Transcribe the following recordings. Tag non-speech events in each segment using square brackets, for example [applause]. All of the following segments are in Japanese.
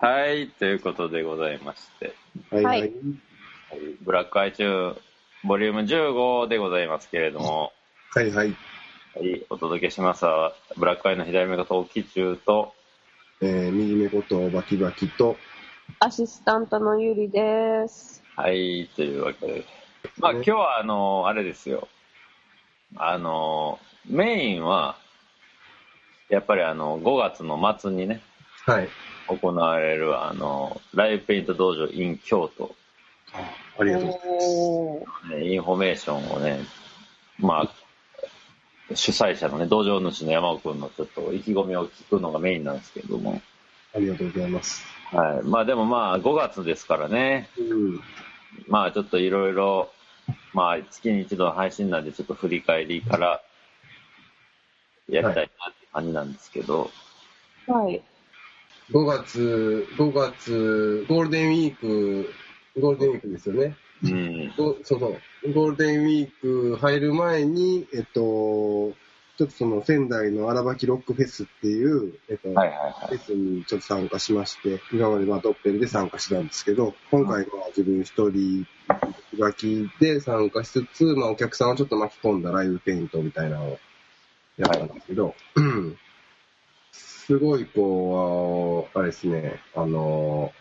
はい、ということでございまして、はいはい。はいブラックアイチューボリューム15でございますけれども、はいはい。はい、お届けしますは、ブラックアイの左目が陶器中と、えー、右目ことバキバキと、アシスタントのゆりです。はい、というわけで。まあ今日はあの、あれですよ。あの、メインは、やっぱりあの、5月の末にね、はい。行われるあの、ライブペイント道場 in 京都、ありがとうございます。インフォメーションをね、まあ、主催者のね、道場主の山尾君のちょっと意気込みを聞くのがメインなんですけれども、ありがとうございます。はい。まあでもまあ5月ですからね、うん。まあちょっといろいろ、まあ月に一度の配信なんでちょっと振り返りからやりたいなって感じなんですけど、はい。5月、5月、ゴールデンウィーク、ゴールデンウィークですよね。うん。ごそうそう。ゴールデンウィーク入る前に、えっと、ちょっとその仙台の荒垣ロックフェスっていう、えっと、はいはいはい。フェスにちょっと参加しまして、今までまあドッペルで参加してたんですけど、今回は自分一人書きで参加しつつ、まあお客さんをちょっと巻き込んだライブペイントみたいなのをやったんですけど、すごいこう、あれですね、あの、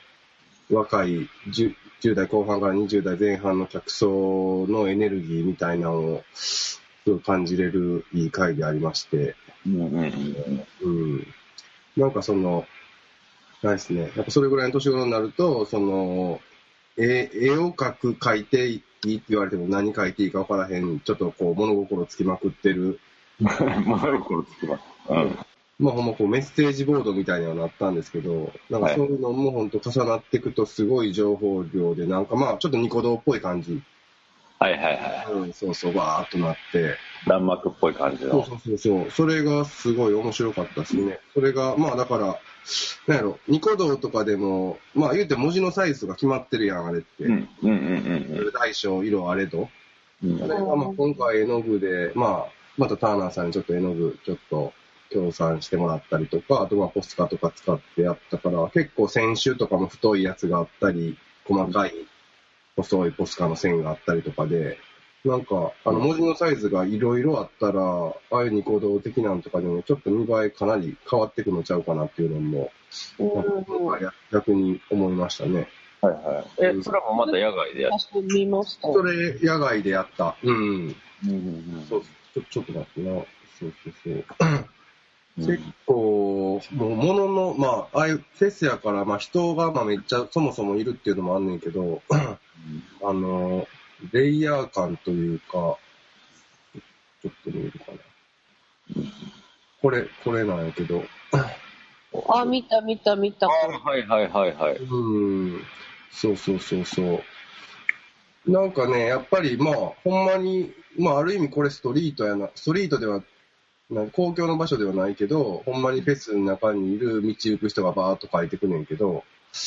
若い 10, 10代後半から20代前半の客層のエネルギーみたいなのをすごい感じれるいい回でありまして、うんうんうんうん。なんかその、ないですね。やっぱそれぐらいの年頃になると、その、絵絵を描く、描いていいって言われても何描いていいか分からへん、ちょっとこう物心つきまくってる、[laughs] つきます。うん。まあほんまこうメッセージボードみたいにはなったんですけど、なんかそういうのも本当重なっていくとすごい情報量で、なんかまあちょっとニコ動っぽい感じ、はいはいはい。うん、そうそう、わーっとなって、弾幕っぽい感じの。そうそうそうそう。それがすごい面白かったですね。それが、まあだから、なんやろ、ニコ動とかでも、まあ言うて文字のサイズが決まってるやん、あれって。うんうんうん大小、色あれと。うんうん。あれがまあ今回絵の具で、まあ、またターナーさんにちょっと絵の具ちょっと協賛してもらったりとか、あとはポスカとか使ってやったから、結構線種とかも太いやつがあったり、細かい細いポスカの線があったりとかで、なんか、あの、文字のサイズがいろいろあったら、ああいうニコ動的なんとかでも、ちょっと見栄えかなり変わってくのちゃうかなっていうのも、逆に思いましたね。はいはい。え、それもまた野外でやった？それ、野外でやった。うん。うんうんそう、ちょ、っと待ってな。そうそうそう。うん結構、もう、ものの、まあ、ああいうフェスやから、まあ、人が、まあ、めっちゃ、そもそもいるっていうのもあんねんけど、あの、レイヤー感というか、ちょっと見えるかな。これ、これなんやけど、あ、見た見た見た。あはいはいはいはい。うん、そうそうそうそう。なんかね、やっぱり、まあ、ほんまに、まあ、ある意味これストリートやな、ストリートでは、な公共の場所ではないけど、ほんまにフェスの中にいる道行く人がバーっと書いてくねんけど、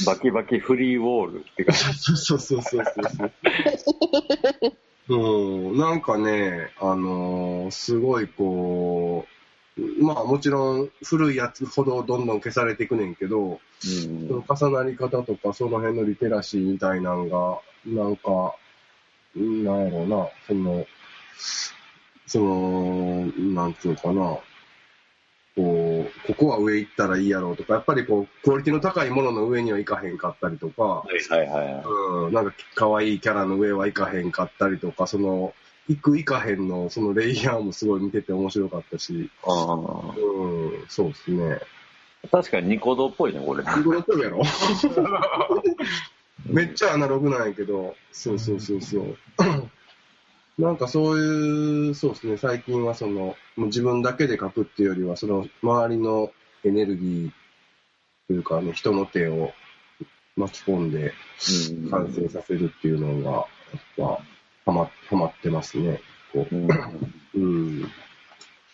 バキバキフリーウォールってか。そうそうそうそうそう。うん、なんかね、あのーすごいこう、まあもちろん古いやつほどどんどん消されていくねんけど、うんその重なり方とかその辺のリテラシーみたいなんが、なんか、なんやろうな、その、その、なんていうのかな、こう、ここは上行ったらいいやろうとか、やっぱりこう、クオリティの高いものの上には行かへんかったりとか、はいはいはい。うん、なんか可愛いキャラの上は行かへんかったりとか、その、行く行かへんの、そのレイヤーもすごい見てて面白かったし、あうん、そうですね。あ。確かにニコ動っぽいね、これ。ニコ動っぽいやろ [laughs] めっちゃアナログなんやけど、そうそうそうそう。なんかそういう、そうですね、最近はその、もう自分だけで書くっていうよりは、その周りのエネルギーというかね、人の手を巻き込んでうん完成させるっていうのが、やっぱ、はま、はまってますね。こうんう。うん。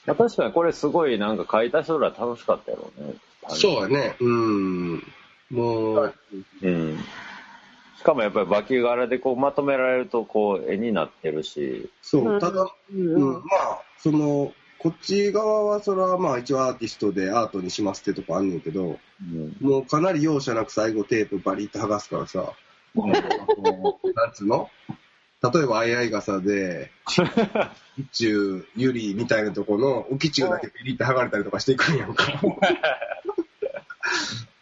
まあ確かにこれすごいなんか書いた人ら楽しかったやろうね。そうやね。うん。もう、うん。しかもやっぱりバキ柄でこうまとめられるとこう絵になってるし。そう、ただ、うんうん、まあ、その、こっち側はそれはまあ一応アーティストでアートにしますってとこあんねんけど、うん。もうかなり容赦なく最後テープバリッと剥がすからさ、なんつうの？例えば、あいあい傘で、宇宙、ゆりみたいなとこの、浮き中だけピリって剥がれたりとかしていくんやんか。[laughs]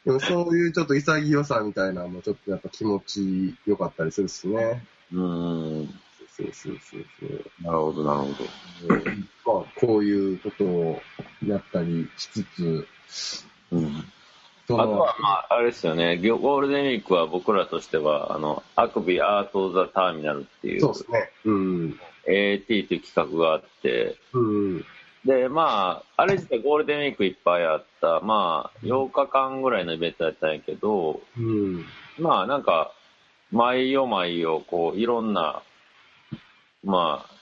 でもそういうちょっと潔さみたいなのもちょっとやっぱ気持ち良かったりするっすね。うん。そうそうそうそう。なるほど、なるほど。まあ、こういうことをやったりしつつ、うん。あとは、まあ、あれですよね、ゴゴールデンウィークは僕らとしては、あの、アクビアート・ザ・ターミナルっていう、そうですね。うん。AT という企画があって、うん。で、まあ、あれ自体ゴールデンウィークいっぱいあった、まあ、8日間ぐらいのイベントやったんやけど、うん。まあ、なんか、毎夜毎夜、こう、いろんな、まあ、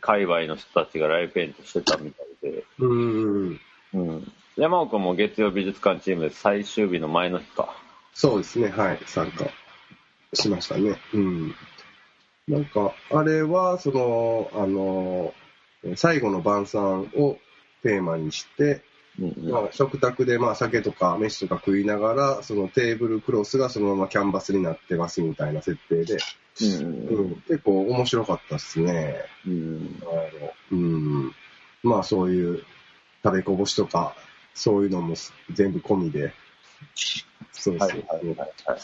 界隈の人たちがライブペイントしてたみたいで、うん。うん。山岡も月曜美術館チームで最終日の前の日か。そうですね。はい。参加しましたね。うん。なんか、あれは、その、あの、最後の晩餐をテーマにして、まあ、食卓でまあ酒とか飯とか食いながら、そのテーブルクロスがそのままキャンバスになってますみたいな設定で、うんうん、結構面白かったっすね。うんあのうん。まあそういう食べこぼしとか、そういうのも全部込みで、そうそう、はいはいはいはい。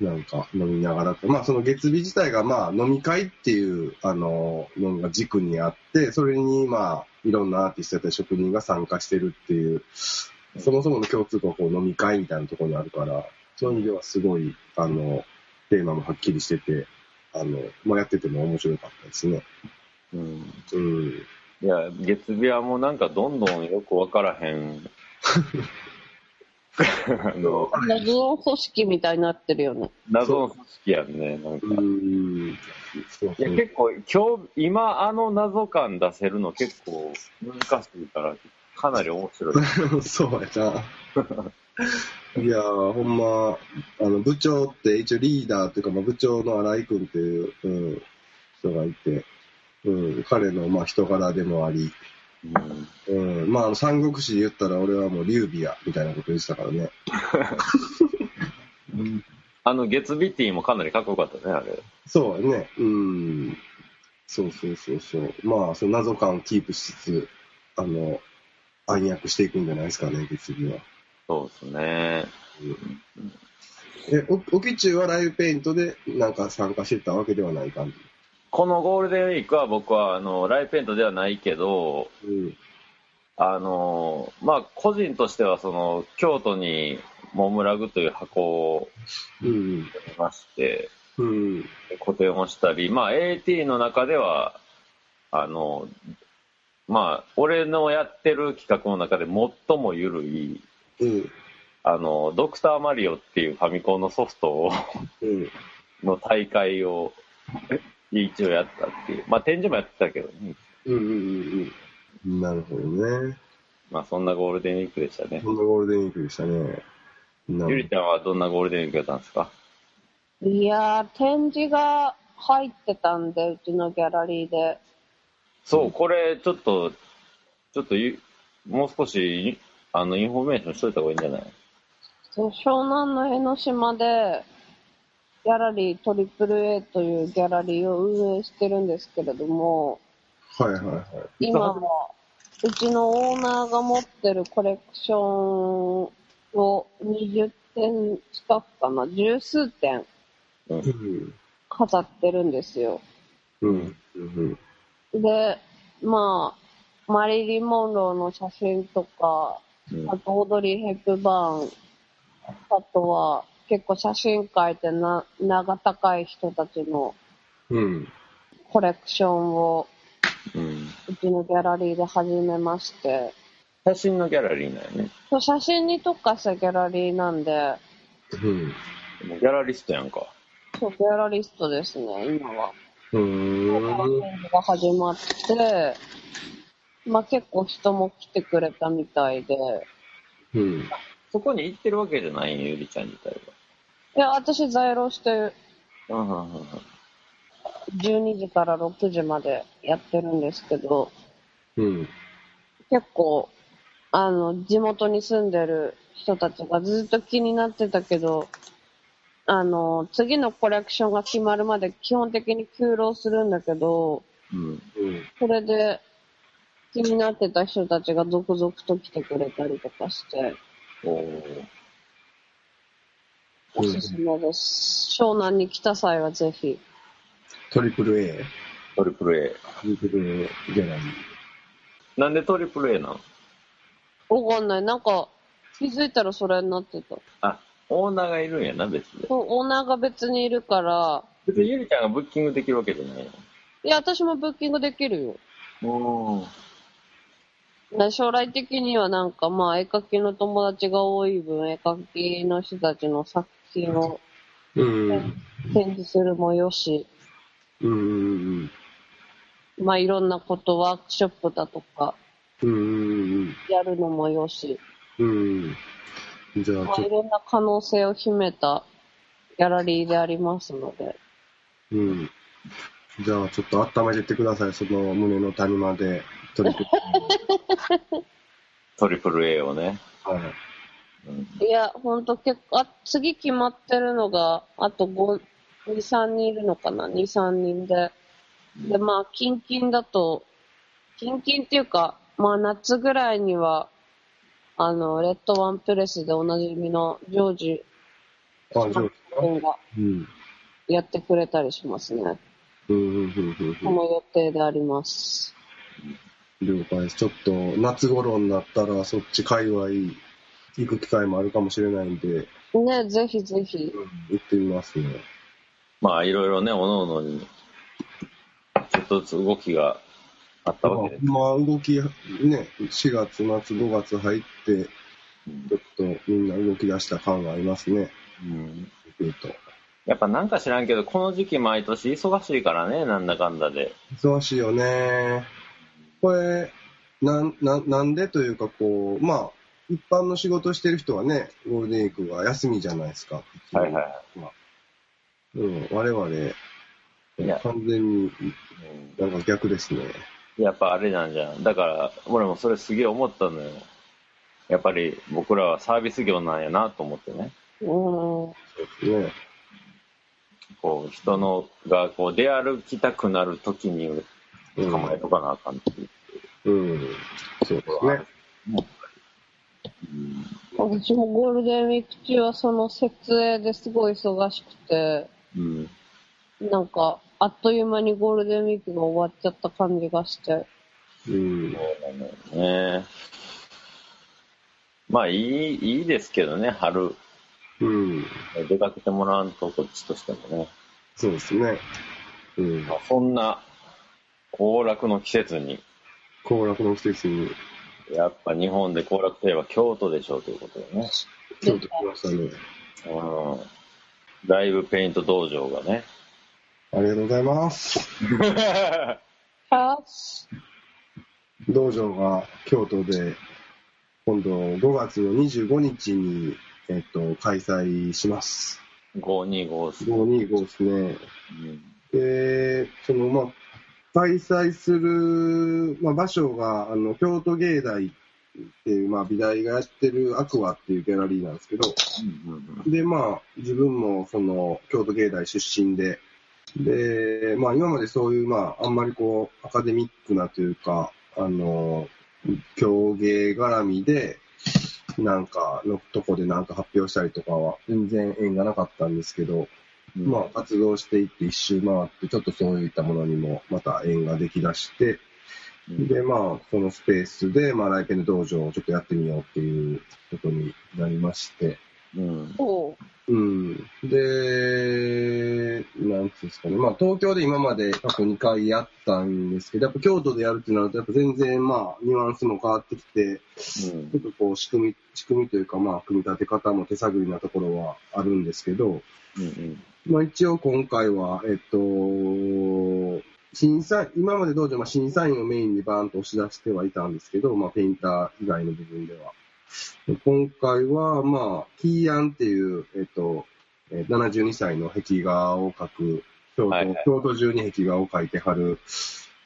なんか飲みながらと、まあその月日自体がまあ飲み会っていう、あの、のが軸にあって、それにまあいろんなアーティストやったり職人が参加してるっていう、そもそもの共通項がこう飲み会みたいなところにあるから、そういう意味ではすごい、あの、テーマもはっきりしてて、あの、まあやってても面白かったですね。うんうん。いや、月日はもうなんかどんどんよくわからへん。[laughs] あの、謎の組織みたいになってるよね。謎の組織やんね、なんか。うん。そういや、結構、今日、今あの謎感出せるの結構難しいから、かなり面白い。構。[laughs] そうやな。[laughs] いやー、ほんま、あの、部長って一応リーダーっていうか、まあ、部長の新井くんっていう、うん、人がいて、うん、彼の、まあ、人柄でもあり、うんうん、まあ、三国志で言ったら俺はもう劉備や、みたいなこと言ってたからね。[laughs] あの、月日ティもかなりかっこよかったね、あれ。そうやね。うん。そうそうそうそう。まあ、その謎感をキープしつつ、あの、暗躍していくんじゃないですかね、月日は。そうですね。え、お、おきちはライブペイントでなんか参加してたわけではない感じ？このゴールデンウィークは僕は、あの、ライブペイントではないけど、うん。あの、まあ、個人としては、その、京都にモムラグという箱をうん。見まして、うん。個展をしたり、まあ、AT の中では、あの、まあ、俺のやってる企画の中で最も緩い、うん。あの、ドクターマリオっていうファミコンのソフトを、うん。の大会を、一応やったっていう。まあ、展示もやってたけどね。うん。うん。うん。なるほどね。まあ、そんなゴールデンウィークでしたね。そんなゴールデンウィークでしたね。なゆりちゃんはどんなゴールデンウィークやったんですか？いやー、展示が入ってたんで、うちのギャラリーで。そう、これ、ちょっと、ちょっとゆ、もう少し、あの、インフォメーションしといた方がいいんじゃない？そう湘南の江ノ島で、ギャラリー AAA というギャラリーを運営してるんですけれども、はいはいはい。今は、うちのオーナーが持ってるコレクションを20点近くかな、十数点うん。飾ってるんですよ。うん。うん。で、まあ、マリリン・モンローの写真とか、うんあとオードリー・ヘップバーン、あとは結構写真描いてな、名が高い人たちのうん。コレクションをうん。うちのギャラリーで始めまして、写真のギャラリーなんやね。そう写真に特化したギャラリーなんで、うん。ギャラリストやんか。そう、ギャラリストですね、今は。うーん。が始まって、まあ結構人も来てくれたみたいで、うん。そこに行ってるわけじゃないゆりちゃん自体いや、私在庫しては。うんうんうんうん12時から6時までやってるんですけど、うん。結構、あの、地元に住んでる人たちがずっと気になってたけど、あの、次のコレクションが決まるまで基本的に休労するんだけど、うん。うん。それで気になってた人たちが続々と来てくれたりとかして、おーおすすめです。湘南に来た際はぜひ。トリプル A。トリプル A。トリプル A ギャラリー。なんでトリプル A なのわかんない。なんか、気づいたらそれになってた。あ、オーナーがいるんやな、別で。そうオーナーが別にいるから、別にゆりちゃんがブッキングできるわけじゃないの？いや、私もブッキングできるよ。お将来的にはなんかまあ絵描きの友達が多い分、絵描きの人たちの作品をうん。展示するもよし、うんうんまあいろんなこと、ワークショップだとか、うん。うんうんやるのもよし、うん。うん。じゃあ、まあいろんな可能性を秘めたギャラリーでありますので、と、うん。じゃあ、ちょっと温めてってください。その胸の谷間で、トリプル [laughs] [laughs] トリプル A をね。はい。うんいや、ほんと結構、あ、次決まってるのが、あと5、2、3人いるのかな ?2、3人で。で、まあ、キンキンだと、キンキンっていうか、まあ、夏ぐらいには、あの、レッドワンプレスでおなじみのジョージあ、上手。君がうん。やってくれたりしますね。うん、うん、うん、この予定であります。うん。了解です。ちょっと、夏頃になったら、そっち界隈、行く機会もあるかもしれないんで、ね、ぜひぜひ。行ってみますね。まあ、いろいろね、おのおのに、ちょっとずつ動きがあったわけです。まあ、動き、ね、4月末、5月入って、ちょっとみんな動き出した感がありますね。うん言うと。やっぱなんか知らんけど、この時期毎年忙しいからね、なんだかんだで。忙しいよね。これ、なん、なん、なんでというか、こう、まあ、一般の仕事してる人はね、ゴールデンウィークが休みじゃないですか。はいはい。うん、我々、いや完全にうんなんか逆ですね。やっぱあれなんじゃん。だから、俺もそれすげえ思ったのよ。やっぱり僕らはサービス業なんやなと思ってね。うん。ね。こう、人のがこう出歩きたくなる時にうん構えとかなあかんっていう。うん。そうですね。うん私もゴールデンウィーク中はその設営ですごい忙しくて、うん。なんか、あっという間にゴールデンウィークが終わっちゃった感じがして。うん。そうなのよね。まあいい、いいですけどね、春。うん。出かけてもらわんと、こっちとしてもね。そうですね。うんま。あそんな、行楽の季節に、行楽の季節に、やっぱ日本で行楽といえば京都でしょうということでね。京都来ましたね。うん。ライブペイント道場がね。ありがとうございます。は [laughs] 道場が京都で、今度5月の25日に、えっと、開催します。525す。525ですね。うんで、その、まあ、開催する、まあ、場所が、あの、京都芸大っていう、まあ、美大がやってるアクアっていうギャラリーなんですけど、うんで、まあ、自分も、その、京都芸大出身で、で、まあ、今までそういう、まあ、あんまりこう、アカデミックなというか、あの、競芸絡みで、なんか、のとこでなんか発表したりとかは、全然縁がなかったんですけど、うんまあ、活動していって一周回って、ちょっとそういったものにもまた縁ができだして、うんで、まあ、そのスペースで、まあ、ライペンの道場をちょっとやってみようっていうことになりまして、うん。そうん。で、なんていうんですかね。まあ、東京で今まで過去2回やったんですけど、やっぱ京都でやるってなると、やっぱ全然まあ、ニュアンスも変わってきて、ちょっとこう、仕組み、仕組みというか、まあ、組み立て方も手探りなところはあるんですけど、うんまあ一応今回は、えっと、審査、今まで道場、まあ審査員をメインにバーンと押し出してはいたんですけど、まあペインター以外の部分では。で今回は、まあ、キーアンっていう、えっと、えー72歳の壁画を描く、京都、はいはい京都中に壁画を描いてはる、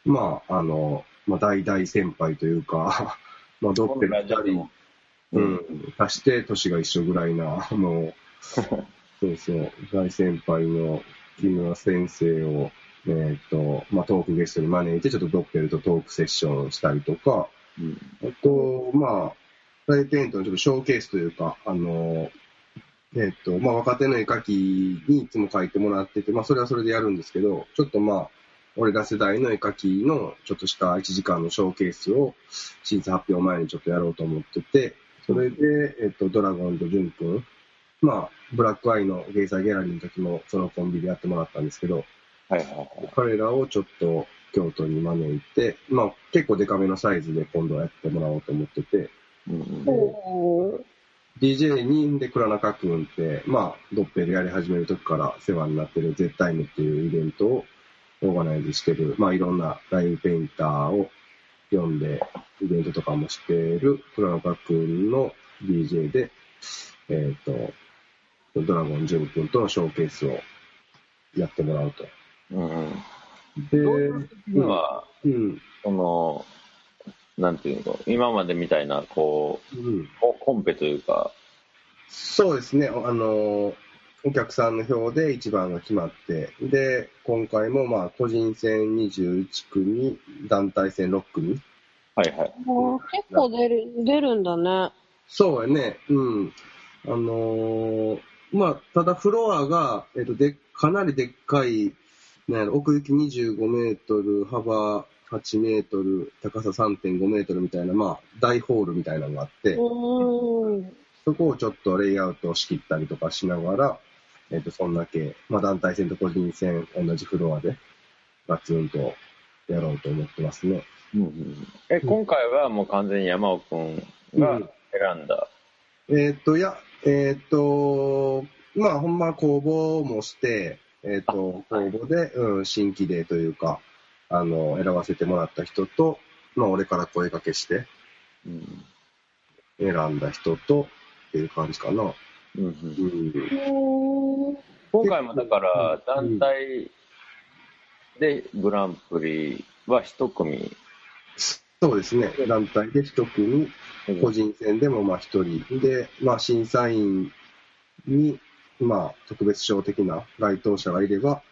まあ、あの、まあ大大先輩というか、[laughs] まあ、ドッペル2人、ううんん、足して年が一緒ぐらいな、あの、[laughs] そうそう、大先輩の木村先生を、えっ、と、まあ、トークゲストに招いて、ちょっとドッペルとトークセッションしたりとか、うん。あと、まあ、大ペイントのちょっとショーケースというか、あの、えっ、と、まあ、若手の絵描きにいつも描いてもらってて、まあ、それはそれでやるんですけど、ちょっとまあ、俺ら世代の絵描きのちょっとした1時間のショーケースを審査発表前にちょっとやろうと思ってて、それで、えっ、と、ドラゴンとジュン君、まあ、ブラックアイのゲイサーギャラリーの時もそのコンビでやってもらったんですけど、はいはいはい。彼らをちょっと京都に招いて、まあ結構デカめのサイズで今度はやってもらおうと思ってて、うん DJ にで倉中くんって、まあドッペルやり始める時から世話になってるタイムっていうイベントをオーガナイズしてる、まあいろんなライブペインターを呼んでイベントとかもしてる倉中くんの DJ で、えっ、と、ドラゴンジュン君とのショーケースをやってもらうと。うんうんで、どういう時には、うん、その、なんていうの、今までみたいな、こう、うん。ココンペというか、そうですね、あの、お客さんの票で1番が決まって、で、今回もまあ、個人戦21組、団体戦6組。はいはい。結構出る、出るんだね。そうやね、うん。あのーまあ、ただフロアが、えっと、で、かなりでっかい、なんやろ奥行き25メートル、幅8メートル、高さ3.5メートルみたいな、まあ、大ホールみたいなのがあって。そこをちょっとレイアウトを仕切ったりとかしながら、えっ、と、そんだけ、まあ団体戦と個人戦同じフロアでガツンとやろうと思ってますね。うんうんえ、今回はもう完全に山尾くんが選んだ？えっ、と、いや、えっ、と、まあほんま公募もして、えっ、と、公募で、うん、新規でというか、あの、選ばせてもらった人と、まあ俺から声かけしてうん。選んだ人とっていう感じかな。うん。今回もだからうん。団体でグランプリは一組、そうですね。団体で一組、個人戦でもまあ一人。で、まあ審査員に、まあ特別賞的な該当者がいれば、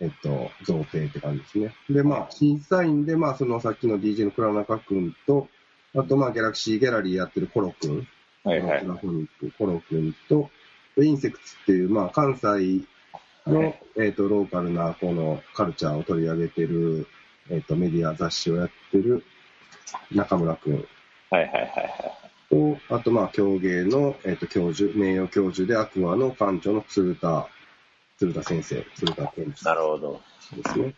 えっと、贈呈って感じですね。で、まあ審査員で、まあそのさっきの DJ の倉中くんと、あとまあギャラクシーギャラリーやってるコロくん、はいはい。コロくんと、インセクツっていう、まあ関西の、はい。えっと、ローカルなこのカルチャーを取り上げてる、えっと、メディア雑誌をやってる中村くんはいはいはいはい。と、あと、まあ、競芸の、えっ、と、教授、名誉教授でアクアの館長の鶴田、鶴田先生、鶴田健なるほど。ですね。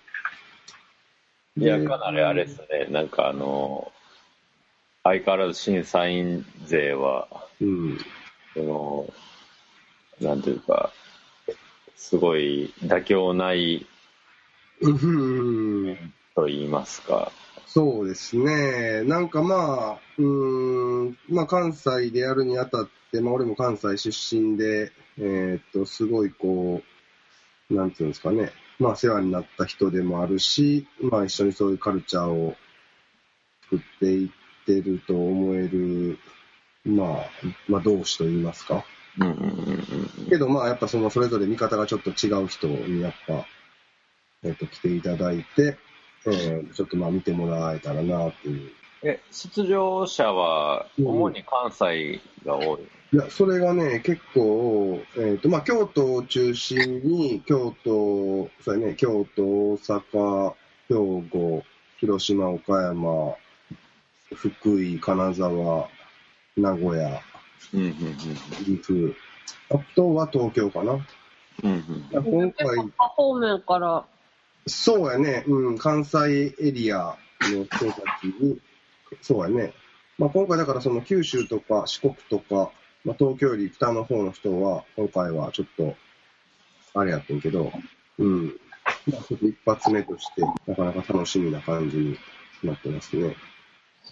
いや、でかなりあれですね。なんかあの、相変わらず審査員勢は、うん。その、なんていうか、すごい妥協ないうん。と言いますか。そうですね。なんかまあ、うーん、まあ関西でやるにあたって、まあ俺も関西出身で、えーっと、すごいこう、なんていうんですかね。まあ世話になった人でもあるし、まあ一緒にそういうカルチャーを作っていってると思える、まあ、まあ同志と言いますか。うんうんうんうんけどまあやっぱそのそれぞれ見方がちょっと違う人にやっぱ、えっと来ていただいて、えーちょっとまあ見てもらえたらなっていう。え、出場者は主に関西が多い？いや、それがね、結構、えっ、と、まあ、京都を中心に、京都、そうやね、京都、大阪、兵庫、広島、岡山、福井、金沢、名古屋、うんうん岐阜、あとは東京かな。うんうんうん今回、方面から、そうやね、うん、関西エリアの人たちに、そうやね。まあ、今回だからその九州とか四国とか、まあ、東京より北の方の人は、今回はちょっと、あれやってんけど、うん。一発目として、なかなか楽しみな感じになってますね。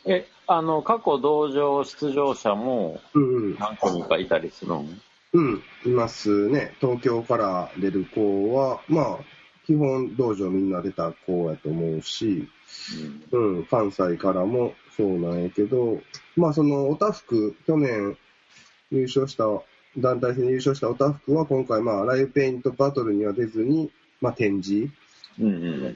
え、あの、過去同場出場者もうんうん。何組かいたりするの？うん、いますね。東京から出る子は、まあ、基本道場みんな出た子やと思うし、うん、関西からもそうなんやけど、まあその、おたふく、去年優勝した、団体戦で優勝したおたふくは今回まあライブペイントバトルには出ずに、まあ展示。うんうん。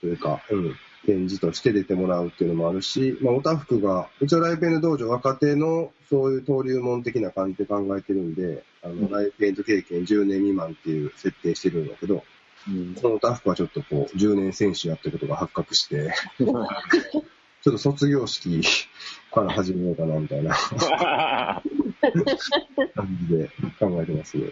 というか、うん、展示として出てもらうっていうのもあるし、まあおたふくが、一応ライブペイント道場若手のそういう登竜門的な感じで考えてるんで、あの、うん。ライブペイント経験10年未満っていう設定してるんだけど、うんそのおたふくはちょっとこう、10年選手やってことが発覚して、[laughs] ちょっと卒業式から始めようかなみたいな感じで考えてますね。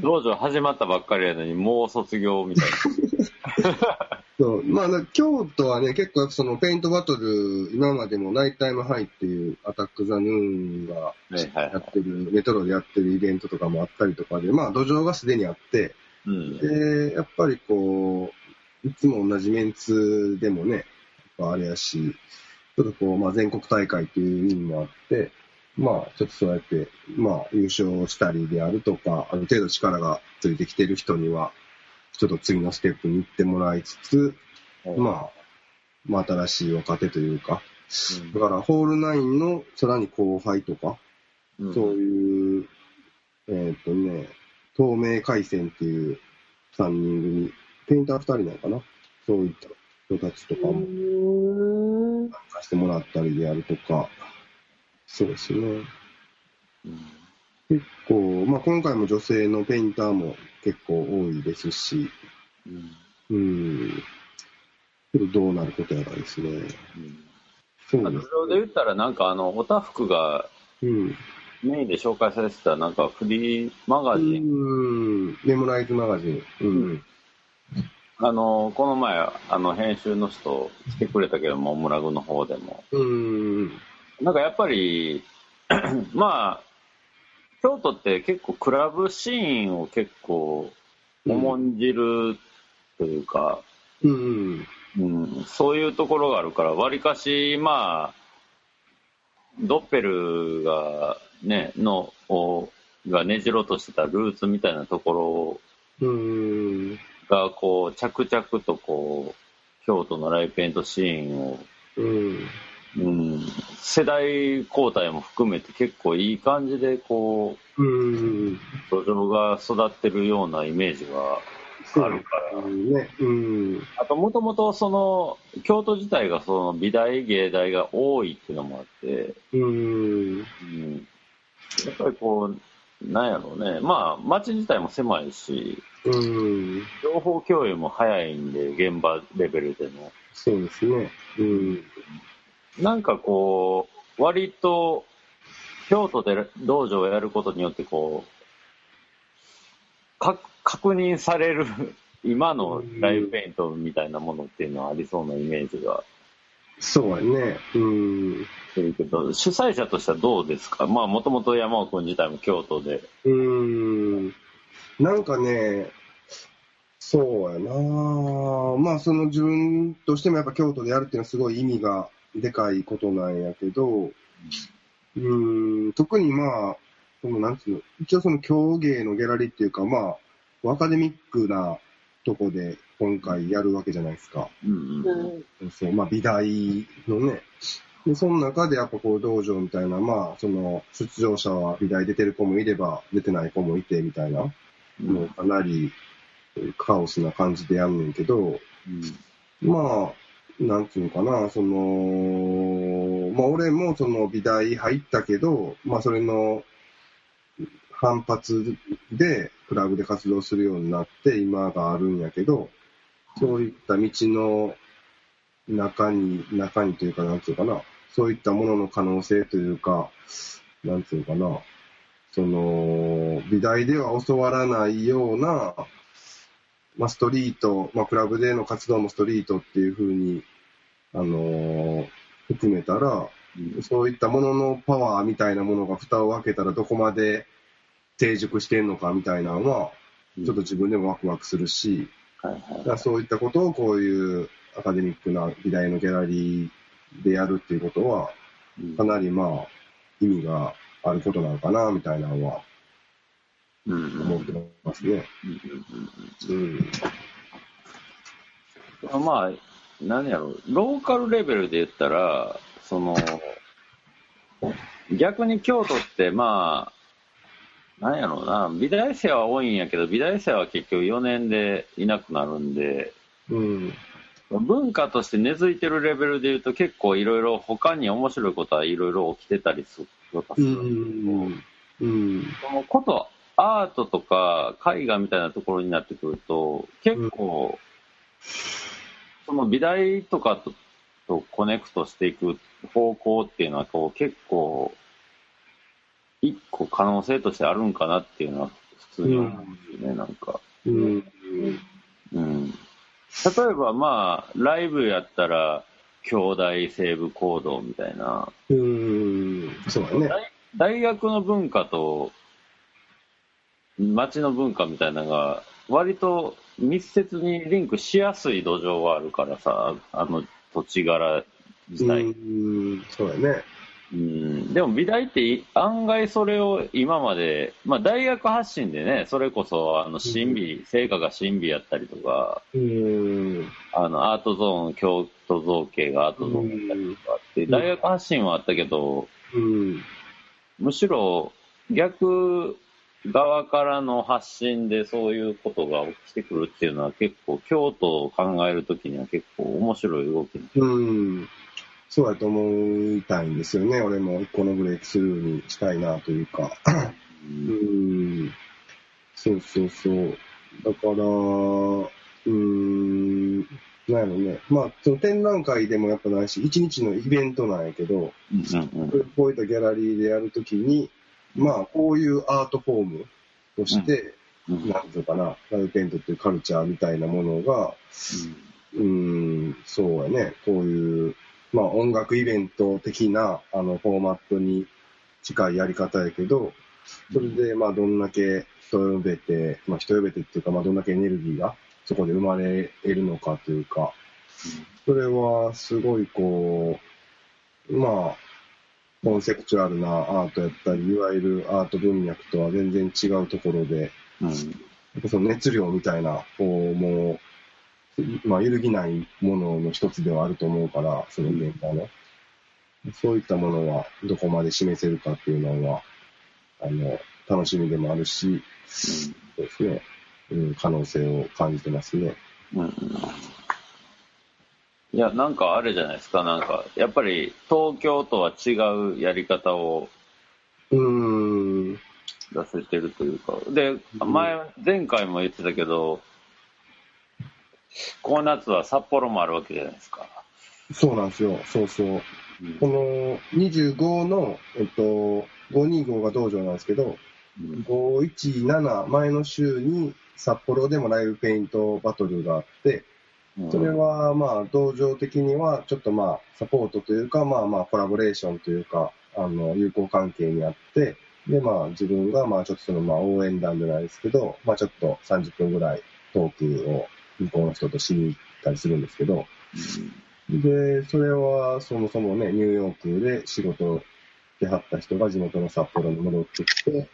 道場始まったばっかりやのに、もう卒業みたい [laughs] そうまあ、だ京都はね、結構そのペイントバトル、今までもナイトタイムハイっていうアタックザヌーンがやはってる、メトロでやってるイベントとかもあったりとかで、まあ土壌がすでにあって、い。うん。で、やっぱりこう、いつも同じメンツでもね、やっぱあれやし、ちょっとこう、まあ全国大会っていう意味もあって、まあちょっとそうやって、まあ優勝したりであるとか、ある程度力がついてきてる人には、ちょっと次のステップに行ってもらいつつ、まあ、まあ新しい若手というか、だからホールナインのさらに後輩とか、うん、そういう、えっ、とね、透明回線っていう3人組、ペインター2人なのかな？そういった人たちとかうもーん。貸してもらったりであるとか、そうですね。うん結構、まあ今回も女性のペインターも結構多いですし、うんうん。けどどうなることやらですね。うんそうですあと、で言ったら、なんか、あの、おたふくがうん。メインで紹介されてた、なんか、フリーマガジン、うん。メモライズマガジン。うん。あの、この前、あの、編集の人来てくれたけども、村具の方でも。うん。なんかやっぱり、[clears throat] まあ、京都って結構クラブシーンを結構重んじるというか、うん。うん、そういうところがあるから、わりかし、まあ、ドッペルが、ね、の、をがねじろうとしてたルーツみたいなとこうん。ろが、こう、着々とこう、京都のライブペイントシーンを、うん。うん、世代交代も含めて結構いい感じで、こうん。う、土壌が育ってるようなイメージがあるから。ね。うん。あと、もともとその、京都自体がその美大、芸大が多いっていうのもあって、うん。うん、やっぱりこう、なんやろうね。まあ、街自体も狭いし、うん。情報共有も早いんで、現場レベルでの。そうですね。うん。なんかこう、割と、京都で道場をやることによって、こう、か確認される今のライブペイントみたいなものっていうのはありそうなイメージがそうやね。うん。けど、主催者としてはどうですかまあ、もともと山尾君自体も京都で。うん。なんかね、そうやなまあその自分としてもやっぱ京都でやるっていうのはすごい意味がでかいことなんやけど、うん、特にまあ、そのなんつうの、一応その競芸のギャラリーっていうかまあ、アカデミックなとこで今回やるわけじゃないですか。うんうんうん。そう、まあ美大のね。で、その中でやっぱこう道場みたいな、まあその出場者は美大出てる子もいれば出てない子もいてみたいな、もうかなりカオスな感じでやんねんけど、まあ、なんていうのかな、その、まあ俺もその美大入ったけど、まあそれの反発でクラブで活動するようになって今があるんやけど、そういった道の中に、中にというか、なんていうかな、そういったものの可能性というか、なんていうかな、その、美大では教わらないような、まあ、ストリート、まあ、クラブでの活動もストリートっていうふうに、あのー含めたら、そういったもののパワーみたいなものが蓋を開けたらどこまで成熟してんのかみたいなのは、ちょっと自分でもワクワクするし、はいはいだからそういったことをこういうアカデミックな美大のギャラリーでやるっていうことは、かなりまあ意味があることなのかな、みたいなのは思ってますね。うん。まあ、何やろう、ローカルレベルで言ったら、その、逆に京都って、まあ、なんやろうな、美大生は多いんやけど、美大生は結局4年でいなくなるんで、うん。文化として根付いてるレベルで言うと結構いろいろ他に面白いことはいろいろ起きてたりするとかすうるんですけど、ん。うん。そのこと、アートとか絵画みたいなところになってくると、結構、その美大とかととコネクトしていく方向っていうのはこう結構、一個可能性としてあるんかなっていうのは普通に思うんですよね、なんか。うん。うん。例えばまあ、ライブやったら、兄弟西部行動みたいな、うん。そうだね。大大学の文化と町の文化みたいなのが割と密接にリンクしやすい土壌があるからさあの土地柄自体、うん。そうだね。うん、でも美大って案外それを今まで、まあ、大学発信でねそれこそあの審美、成果が審美やったりとかうん。あのアートゾーン京都造形がアートゾーンだったりとかって、うん大学発信はあったけど、うん。むしろ逆側からの発信でそういうことが起きてくるっていうのは結構京都を考えるときには結構面白い動きうん。そうやと思いたいんですよね。俺も一個のブレイクスルーにしたいなというか。うん。そうそうそう。だから、うん。なんやろね。まあ、その展覧会でもやっぱないし、一日のイベントなんやけど、うんうんこういったギャラリーでやるときに、まあ、こういうアートフォームとして、うんなんていうのかな、ライブペイントっていうカルチャーみたいなものが、うーん、そうやね、こういう、まあ音楽イベント的な、あの、フォーマットに近いやり方やけど、それで、まあどんだけ人呼べて、まあ人呼べてっていうか、まあどんだけエネルギーがそこで生まれ得るのかというか、それはすごいこう、まあ、コンセプチュアルなアートやったり、いわゆるアート文脈とは全然違うところで、うん。その熱量みたいな、こう、もう、まあ、揺るぎないものの一つではあると思うから、その現場の。そういったものはどこまで示せるかっていうのは、あの、楽しみでもあるし、そうですね、うん、可能性を感じてますね。うん。うんいや、なんかあれじゃないですか、なんか、やっぱり東京とは違うやり方をうーん、出せてるというか、で、前、前回も言ってたけど、この夏は札幌もあるわけじゃないですか。そうなんですよ。そうそう。この25の、えっと、525が道場なんですけど、うん517前の週に札幌でもライブペイントバトルがあって、それはまあ道場的にはちょっとまあサポートというかまあまあコラボレーションというかあの友好関係にあって、でまあ自分がまあちょっとそのまあ応援団じゃないですけど、まあちょっと30分ぐらいトークを向こうの人としに行ったりするんですけど、で、それはそもそもね、ニューヨークで仕事ではった人が地元の札幌に戻ってきて、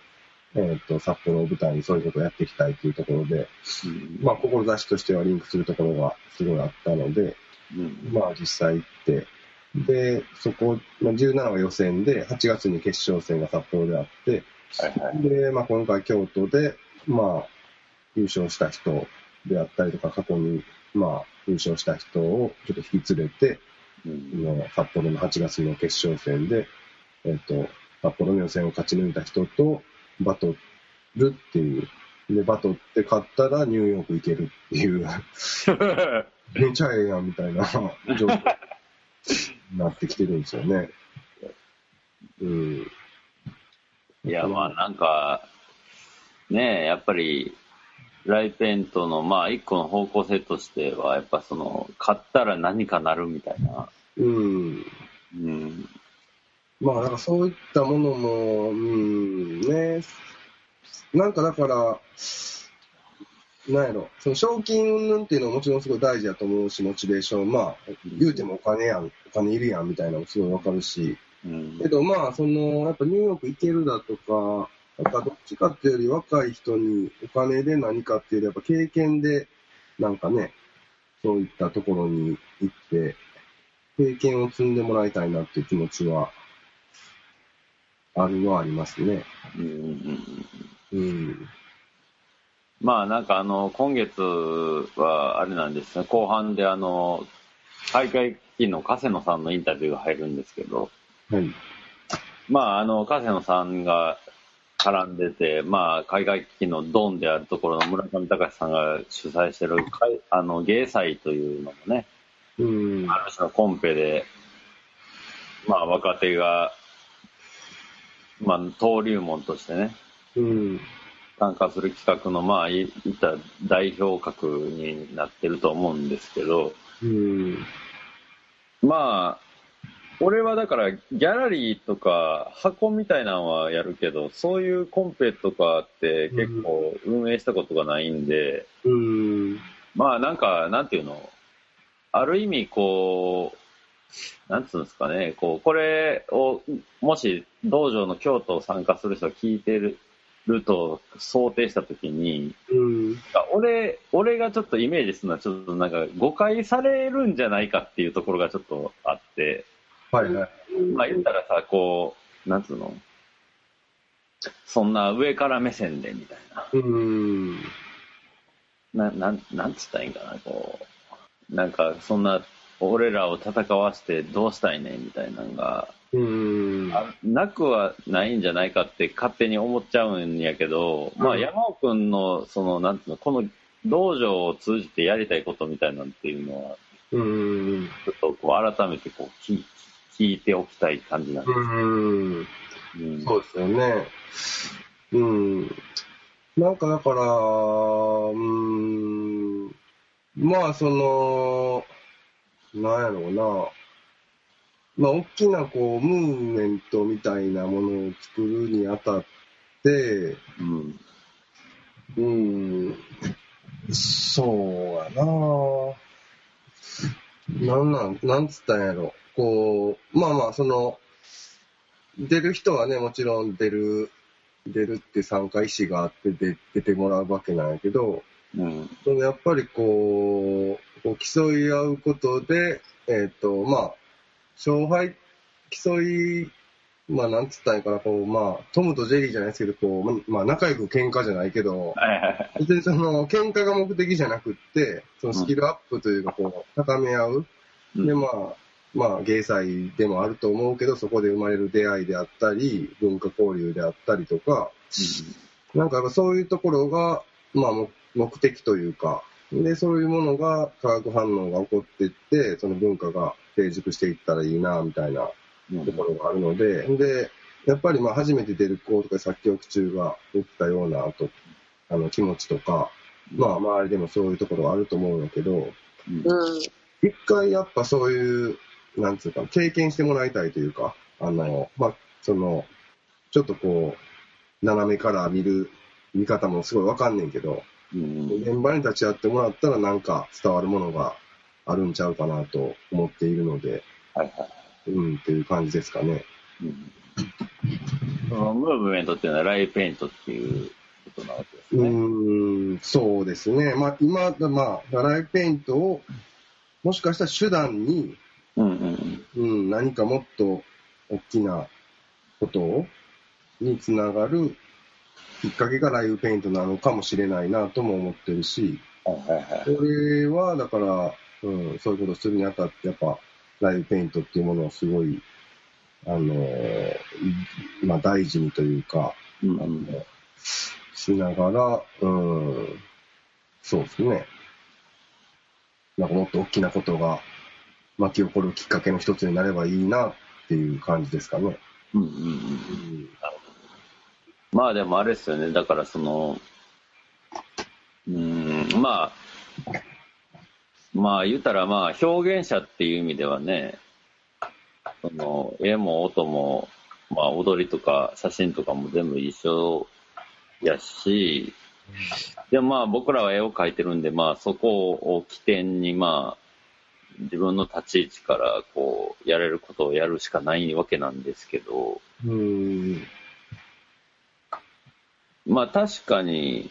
えっ、と、札幌を舞台にそういうことをやっていきたいというところで、うん。まあ、志としてはリンクするところがすごいあったので、うん。まあ、実際行って、で、そこ、まあ、17は予選で、8月に決勝戦が札幌であって、はいはい。で、まあ、今回京都で、まあ、優勝した人であったりとか、過去に、まあ、優勝した人をちょっと引き連れて、うんの札幌の8月の決勝戦で、えっ、と、札幌の予選を勝ち抜いた人とバトるっていう。で、バトって勝ったらニューヨーク行けるっていう、[laughs] めちゃええやんみたいな状況になってきてるんですよね。うん。いや、まあなんか、ねえ、やっぱり、ライペントの、まあ一個の方向性としては、やっぱその、買ったら何かなるみたいな。うん。うん。まあ、なんかそういったものも、うん、ね、なんかだから、なんやろ、その賞金云々っていうのはもちろんすごい大事だと思うし、モチベーション、まあ、言うてもお金やん、お金いるやんみたいなのもすごいわかるし、うんけどまあ、その、やっぱニューヨーク行けるだとか、なんかどっちかっていうより若い人にお金で何かっていうよりやっぱ経験で、なんかね、そういったところに行って、経験を積んでもらいたいなっていう気持ちは、あるのはありますね。うんうん。まあなんかあの、今月はあれなんですね、後半であの、大会機の加瀬野さんのインタビューが入るんですけど、はい。まああの、加瀬野さんが絡んでて、まあ海外機のドンであるところの村上隆さんが主催してる海あの芸祭というのもね、うん。ある種のコンペで、まあ若手が、まあ登竜門としてね、うん。参加する企画の、まあ、いいった代表格になってると思うんですけど、うん。まあ、俺はだから、ギャラリーとか箱みたいなのはやるけど、そういうコンペとかって結構運営したことがないんで、うん。まあなんか、なんていうの、ある意味こう、なんつうんですかね、こう、これを、もし道場の京都を参加する人が聞いてると想定したときに、うん。俺、俺がちょっとイメージするのは、ちょっとなんか誤解されるんじゃないかっていうところがちょっとあって、はいはい。まあ言ったらさ、こう、なんつうの？そんな上から目線でみたいうん。な。な、なん、なんつったらいいんかな、こう。なんか、そんな、俺らを戦わしてどうしたいねみたいなのが、うん。あなくはないんじゃないかって勝手に思っちゃうんやけど、まあうん山尾くんの、その、なんつうの、この道場を通じてやりたいことみたいなんていうのは、うん。ちょっとこう改めてこう聞聞いておきたい感じなんです。うん。うんそうですよね。うん。なんかだから、うん。まあその、なんやろうな。まあ大きなこう、ムーブメントみたいなものを作るにあたって、うん。うん、そうやななんなん、なんつったんやろ。こう、まあまあ、その、出る人はね、もちろん出る、出るって参加意思があって出出てもらうわけなんやけど、うん。そのやっぱりこう、こう競い合うことで、えっ、と、まあ、勝敗、競い、まあ、なんつったんやかな、こう、まあ、トムとジェリーじゃないですけど、こう、ままあ、仲良く喧嘩じゃないけど、はいはいはい。別にその、喧嘩が目的じゃなくって、そのスキルアップというか、こう、高め合う。うんで、まあ、まあ、芸祭でもあると思うけど、そこで生まれる出会いであったり、文化交流であったりとか、なんかやっぱそういうところが、まあ、目目的というか、で、そういうものが化学反応が起こっていって、その文化が成熟していったらいいな、みたいなうんところがあるので、で、やっぱりまあ初めて出る子とか作曲中が言ったような、あと、あの気持ちとか、まあ周りでもそういうところがあると思うんだけど、うんうん。一回やっぱそういう、なんつうか、経験してもらいたいというか、あの、まあ、その、ちょっとこう、斜めから見る見方もすごいわかんねんけど、うん現場に立ち会ってもらったらなんか伝わるものがあるんちゃうかなと思っているので、はいはい。うん、っていう感じですかね。うんそのムーブメントっていうのはライブペイントっていうことなわけですうね。ーん、そうですね。まあ、今、まあ、ライブペイントを、もしかしたら手段に、うんうんうん、何かもっと大きなことをにつながるきっかけがライブペイントなのかもしれないなとも思ってるし、うん。はいはいはい。これはだから、うん、そういうことをするにあたって、やっぱライブペイントっていうものをすごい、あのーまあ大事にというか、あうんうんのしながら、うん、そうですね。なんかもっと大きなことが巻き起こるきっかけの一つになればいいなっていう感じですかね。うんうんうんまあでもあれですよね、だからその、うーん、まあ、まあ言ったらまあ表現者っていう意味ではね、その絵も音も、まあ踊りとか写真とかも全部一緒やし、でもまあ僕らは絵を描いてるんで、まあそこを起点にまあ自分の立ち位置からこうやれることをやるしかないわけなんですけど、うん。まあ確かに、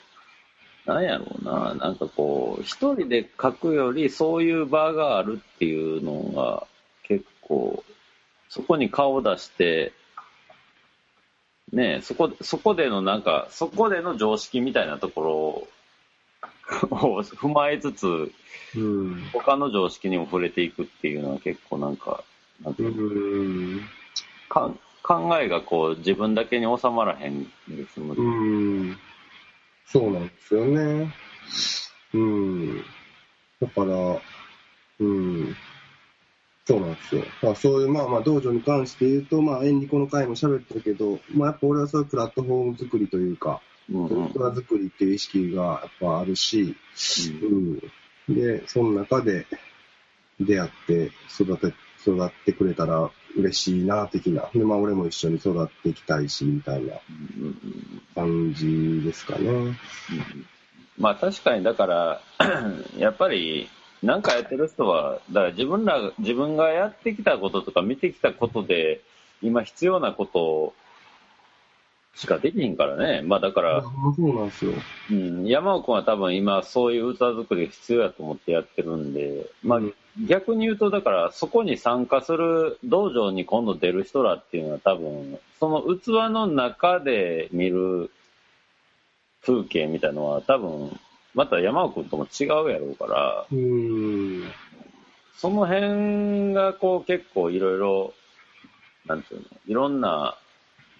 なんやろうな、なんかこう、一人で書くよりそういう場があるっていうのが結こう、そこに顔を出して、ねえ、そこ、そこでのなんか、そこでの常識みたいなところを [laughs] 踏まえつつ、うん。他の常識にも触れていくっていうのは結構なんか、なんてういうの？ん。か考えがこう自分だけに収まらへんですもんうん。そうなんですよね。うん。だから、うん。そうなんですよ。まあ、そういう、まあまあ、道場に関して言うと、まあ、エンリコの回も喋ったけど、まあ、やっぱ俺はそういうプラットフォーム作りというか、うんうんプラ作りっていう意識がやっぱあるし、うん。で、その中で出会って育て、育ってくれたら嬉しいな、的な。で、まあ、俺も一緒に育っていきたいし、みたいなうんうん感じですかね。まあ確かにだから、[clears throat] やっぱり、なんかやってる人は、だから自分ら、自分がやってきたこととか見てきたことで、今必要なことしかできひんからね。まあだから、そうなんですよ。うん、山尾君は多分今そういう歌作りが必要やと思ってやってるんで、まあ逆に言うとだからそこに参加する道場に今度出る人らっていうのは多分その器の中で見る風景みたいのは多分また山尾君とも違うやろうから、うん。その辺がこう結構いろいろ、なんていうの、いろんな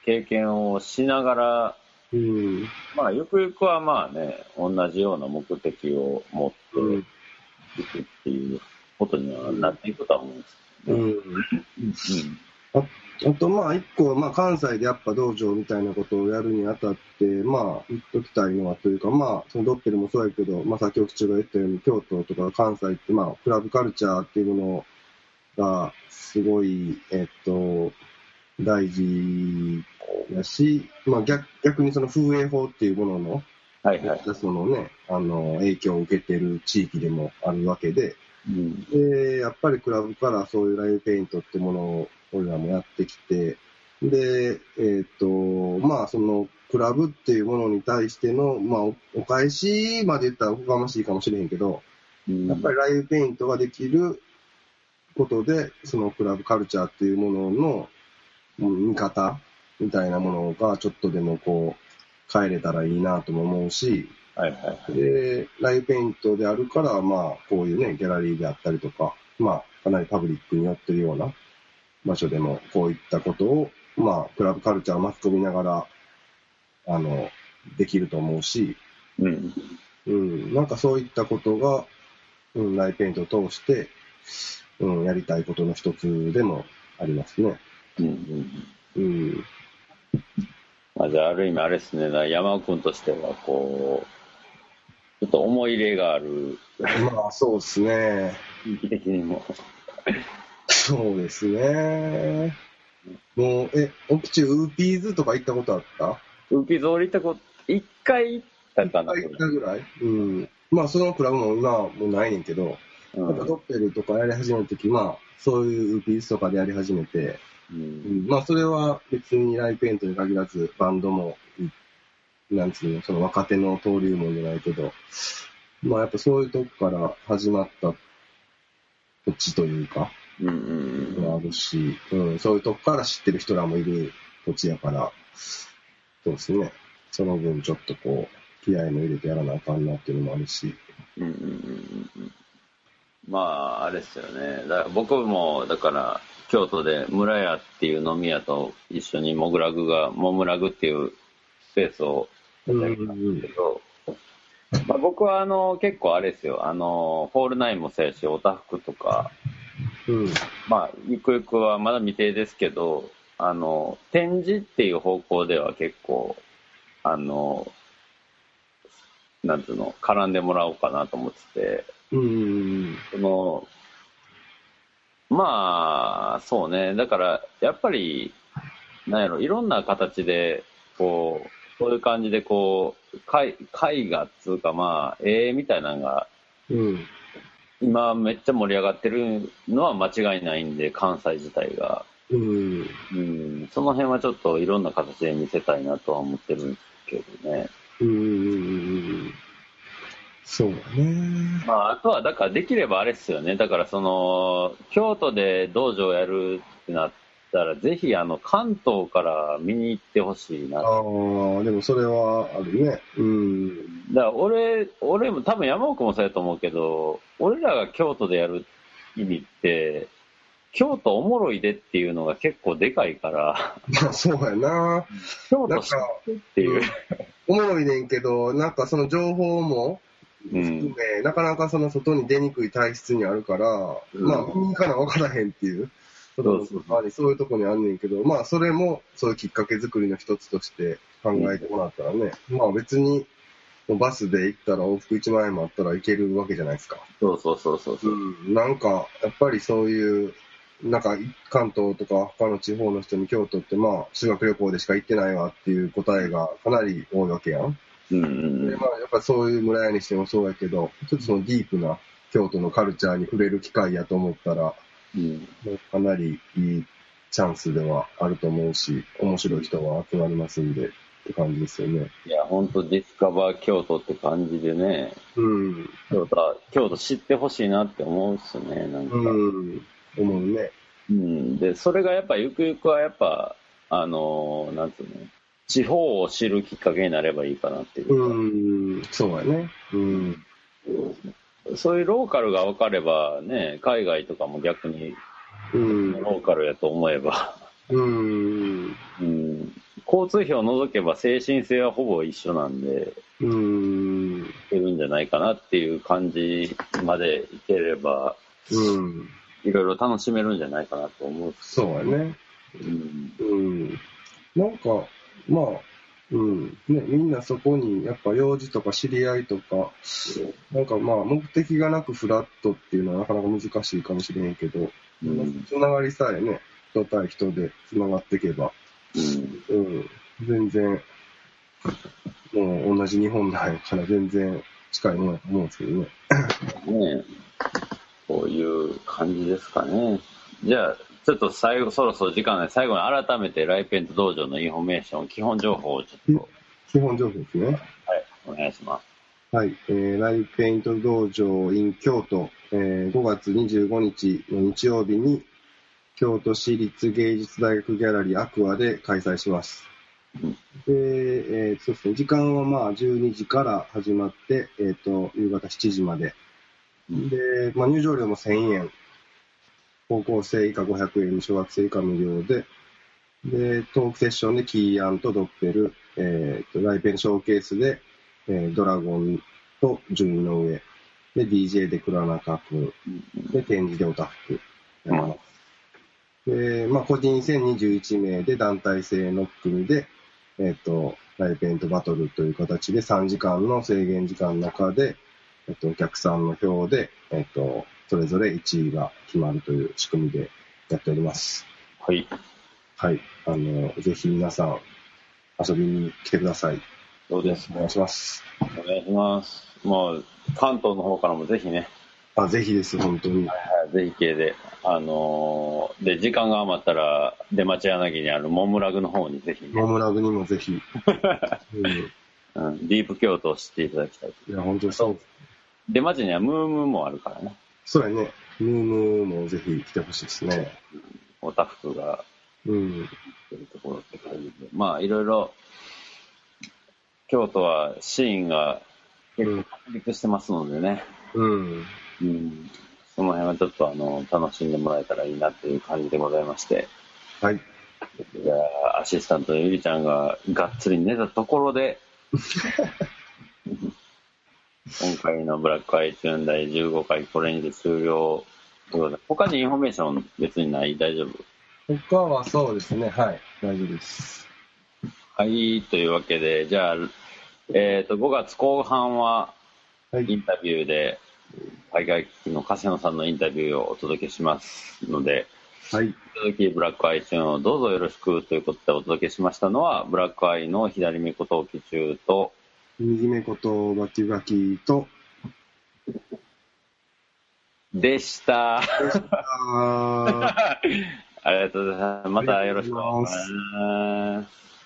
経験をしながら、うん。まあ、ゆくゆくはまあね、同じような目的を持うん。っていくっていうことにはなっていくとは思うんですけどね。うん。あと、まあ、一個、まあ、関西でやっぱ道場みたいなことをやるにあたって、まあ、言っときたいのはというか、まあ、そのドッペルもそうやけど、まあ、さっき奥地が言ったように、京都とか関西って、まあ、クラブカルチャーっていうものが、すごい、えっと、大事だし、まあ、逆、逆にその風営法っていうものの、はいはい。そのね、あの、影響を受けてる地域でもあるわけで、うん。で、やっぱりクラブからそういうライブペイントってものを俺らもやってきて、で、えっ、と、まあそのクラブっていうものに対しての、まあおお返しまで言ったらおこがましいかもしれへんけど、うんやっぱりライブペイントができることで、そのクラブカルチャーっていうもののうん見方みたいなものがちょっとでもこう変えれたらいいなとも思うし、はいはいはい。で、ライブペイントであるから、まあ、こういうね、ギャラリーであったりとか、まあ、かなりパブリックに寄ってるような場所でも、こういったことを、まあ、クラブカルチャーを巻き込みながら、あの、できると思うし、うん。うん、なんかそういったことが、うん、ライブペイントを通して、うん、やりたいことの一つでもありますね。うんうん。うん。まあじゃあある意味あれですね、山尾君としてはこう、ちょっと思い入れがある、まあ、そうですね。地域的にも。そうですね。もう、え、奥地ウーピーズとか行ったことあった？浮き通りってこ一回行ったかな、行ったぐらい？うん。まあ、そのクラブも今はもうないねんけど、うんやっぱドッペルとかやり始めるとき、まあ、そういうウーピーズとかでやり始めて、ううんん、まあ、それは別にライブペイントに限らず、バンドも、うんなんつうの、その若手の登竜門じゃないけど、まあ、やっぱそういうとこから始まった土地というか、うんうんもあるし、うん、そういうとこから知ってる人らもいる土地やから、そうですね。その分ちょっとこう、気合いも入れてやらなあかんなっていうのもあるし。うんうんうんうんうんまあ、あれですよね。だから僕も、だから、京都で村屋っていう飲み屋と一緒にモグラグが、モグラグっていうスペースをうんやったんですけど、まあ、僕はあの結構あれですよ、あの、フォールナインもそうやし、オタフクとか、うん。まあ、ゆくゆくはまだ未定ですけど、あの、展示っていう方向では結構、あの、なんていうの、絡んでもらおうかなと思ってて、うん。その、まあ、そうね。だから、やっぱり、なんやろ、いろんな形で、こう、そういう感じで、こう、絵絵画っつうか、まあ、絵みたいなのが、うん。今めっちゃ盛り上がってるのは間違いないんで、関西自体が。うん。うん、その辺はちょっといろんな形で見せたいなとは思ってるんですけどね。うん。そうだね。まあ、あとは、だからできればあれっすよね。だからその、京都で道場やるってなったら、ぜひあの、関東から見に行ってほしいな。ああ、でもそれはあるね。うん。だから俺、俺も多分山奥もそうやと思うけど、俺らが京都でやる意味って、京都おもろいでっていうのが結構でかいから、まあ、そうやな。京都知ってっていう。おもろいねんけど、なんかその情報もうん含め、なかなかその外に出にくい体質にあるから、うんまあ、見に行かな分からへんっていう。そうそういうとこにあんねんけど、まあそれもそういうきっかけ作りの一つとして考えてもらったらね、まあ別にバスで行ったら往復1万円もあったら行けるわけじゃないですか。そうそうそうそうそう。うん、なんかやっぱりそういう、なんか関東とか他の地方の人に京都ってまあ修学旅行でしか行ってないわっていう答えがかなり多いわけやん。うんうんうんでまあやっぱそういう村屋にしてもそうやけど、ちょっとそのディープな京都のカルチャーに触れる機会やと思ったら、うんかなりいいチャンスではあると思うし、面白い人は集まりますんで、って感じですよね。いや、本当ディスカバー京都って感じでね、うん。京都は、京都知ってほしいなって思うっすね、なんか。うん。思うね。うん、で、それがやっぱゆくゆくはやっぱ、あのーなんつうの、地方を知るきっかけになればいいかなっていうか、うん。そうやね。うん。そういうローカルが分かればね、海外とかも逆にうん。ローカルやと思えば、うん。うん、交通費を除けば精神性はほぼ一緒なんで、うん。いけるんじゃないかなっていう感じまでいければ、うん。いろいろ楽しめるんじゃないかなと思う。そうやね。うん、うん。なんか、まあ、うん。ね、みんなそこに、やっぱ用事とか知り合いとか、なんかまあ、目的がなくフラットっていうのはなかなか難しいかもしれへんけど、うん、つながりさえね、人対人でつながっていけば、うん。うん。全然、もう同じ日本なんやから全然近いもんやと思うんですけどね。ねえ、こういう感じですかね。じゃあ、ちょっと最後、そろそろ時間ない。最後に改めてライブペイント道場のインフォメーション、基本情報をちょっと、基本情報ですね。はい、お願いします。はい。えー、ライブペイント道場 in 京都、えー、5月25日の日曜日に、京都市立芸術大学ギャラリーアクアで開催します。うんで、えーそうですね、時間はまあ12時から始まって、えっ、と、夕方7時まで。うんで、まあ入場料も1000円。高校生以下500円、小学生以下無料で、で、トークセッションでキーアンとドッペル、えっ、と、ライペンショーケースで、えードラゴンと順位の上、で、DJ でクラナカ君、で、展示でオタフク。で、まあ、個人戦21名で団体戦6組で、えっ、と、ライペイントバトルという形で3時間の制限時間の中で、えっ、と、お客さんの票で、えっ、と、それぞれ1位が決まるという仕組みでやっております。はい。はい。あの、ぜひ皆さん遊びに来てください。そうですお願いします。お願いします。もう、関東の方からもぜひね、あ、ぜひです、本当に。はいぜひ系で、あのーで、時間が余ったら、出町柳にあるモムラグの方にぜひね、モムラグにもぜひ。[laughs] うん、うん、ディープ京都を知っていただきたい。いや、本当にそう。出町にはムームーもあるからね、そうやね。ムームもぜひ来てほしいですね。おたふくがうん。というところって感じで。まあ、いろいろ、京都はシーンが結構確立してますのでね、うん。うん、その辺はちょっとあの、楽しんでもらえたらいいなっていう感じでございまして、はい。じゃあ、アシスタントのゆりちゃんががっつり寝たところで、[laughs] 今回の bLack EYE tune 第15回これにて終了。他にインフォメーション別にない？大丈夫？他はそうですね。はい。大丈夫です。はい、というわけで、じゃあ、えっ、と、5月後半ははい。インタビューで、海外機器の柏野さんのインタビューをお届けしますので、はい。引き続きブラックアイチューンをどうぞよろしくということでお届けしましたのは、ブラックアイの左目小陶器中と、右目ことバキバキと、でした。あー [laughs] ありがとうございます。またよろしくお願いします。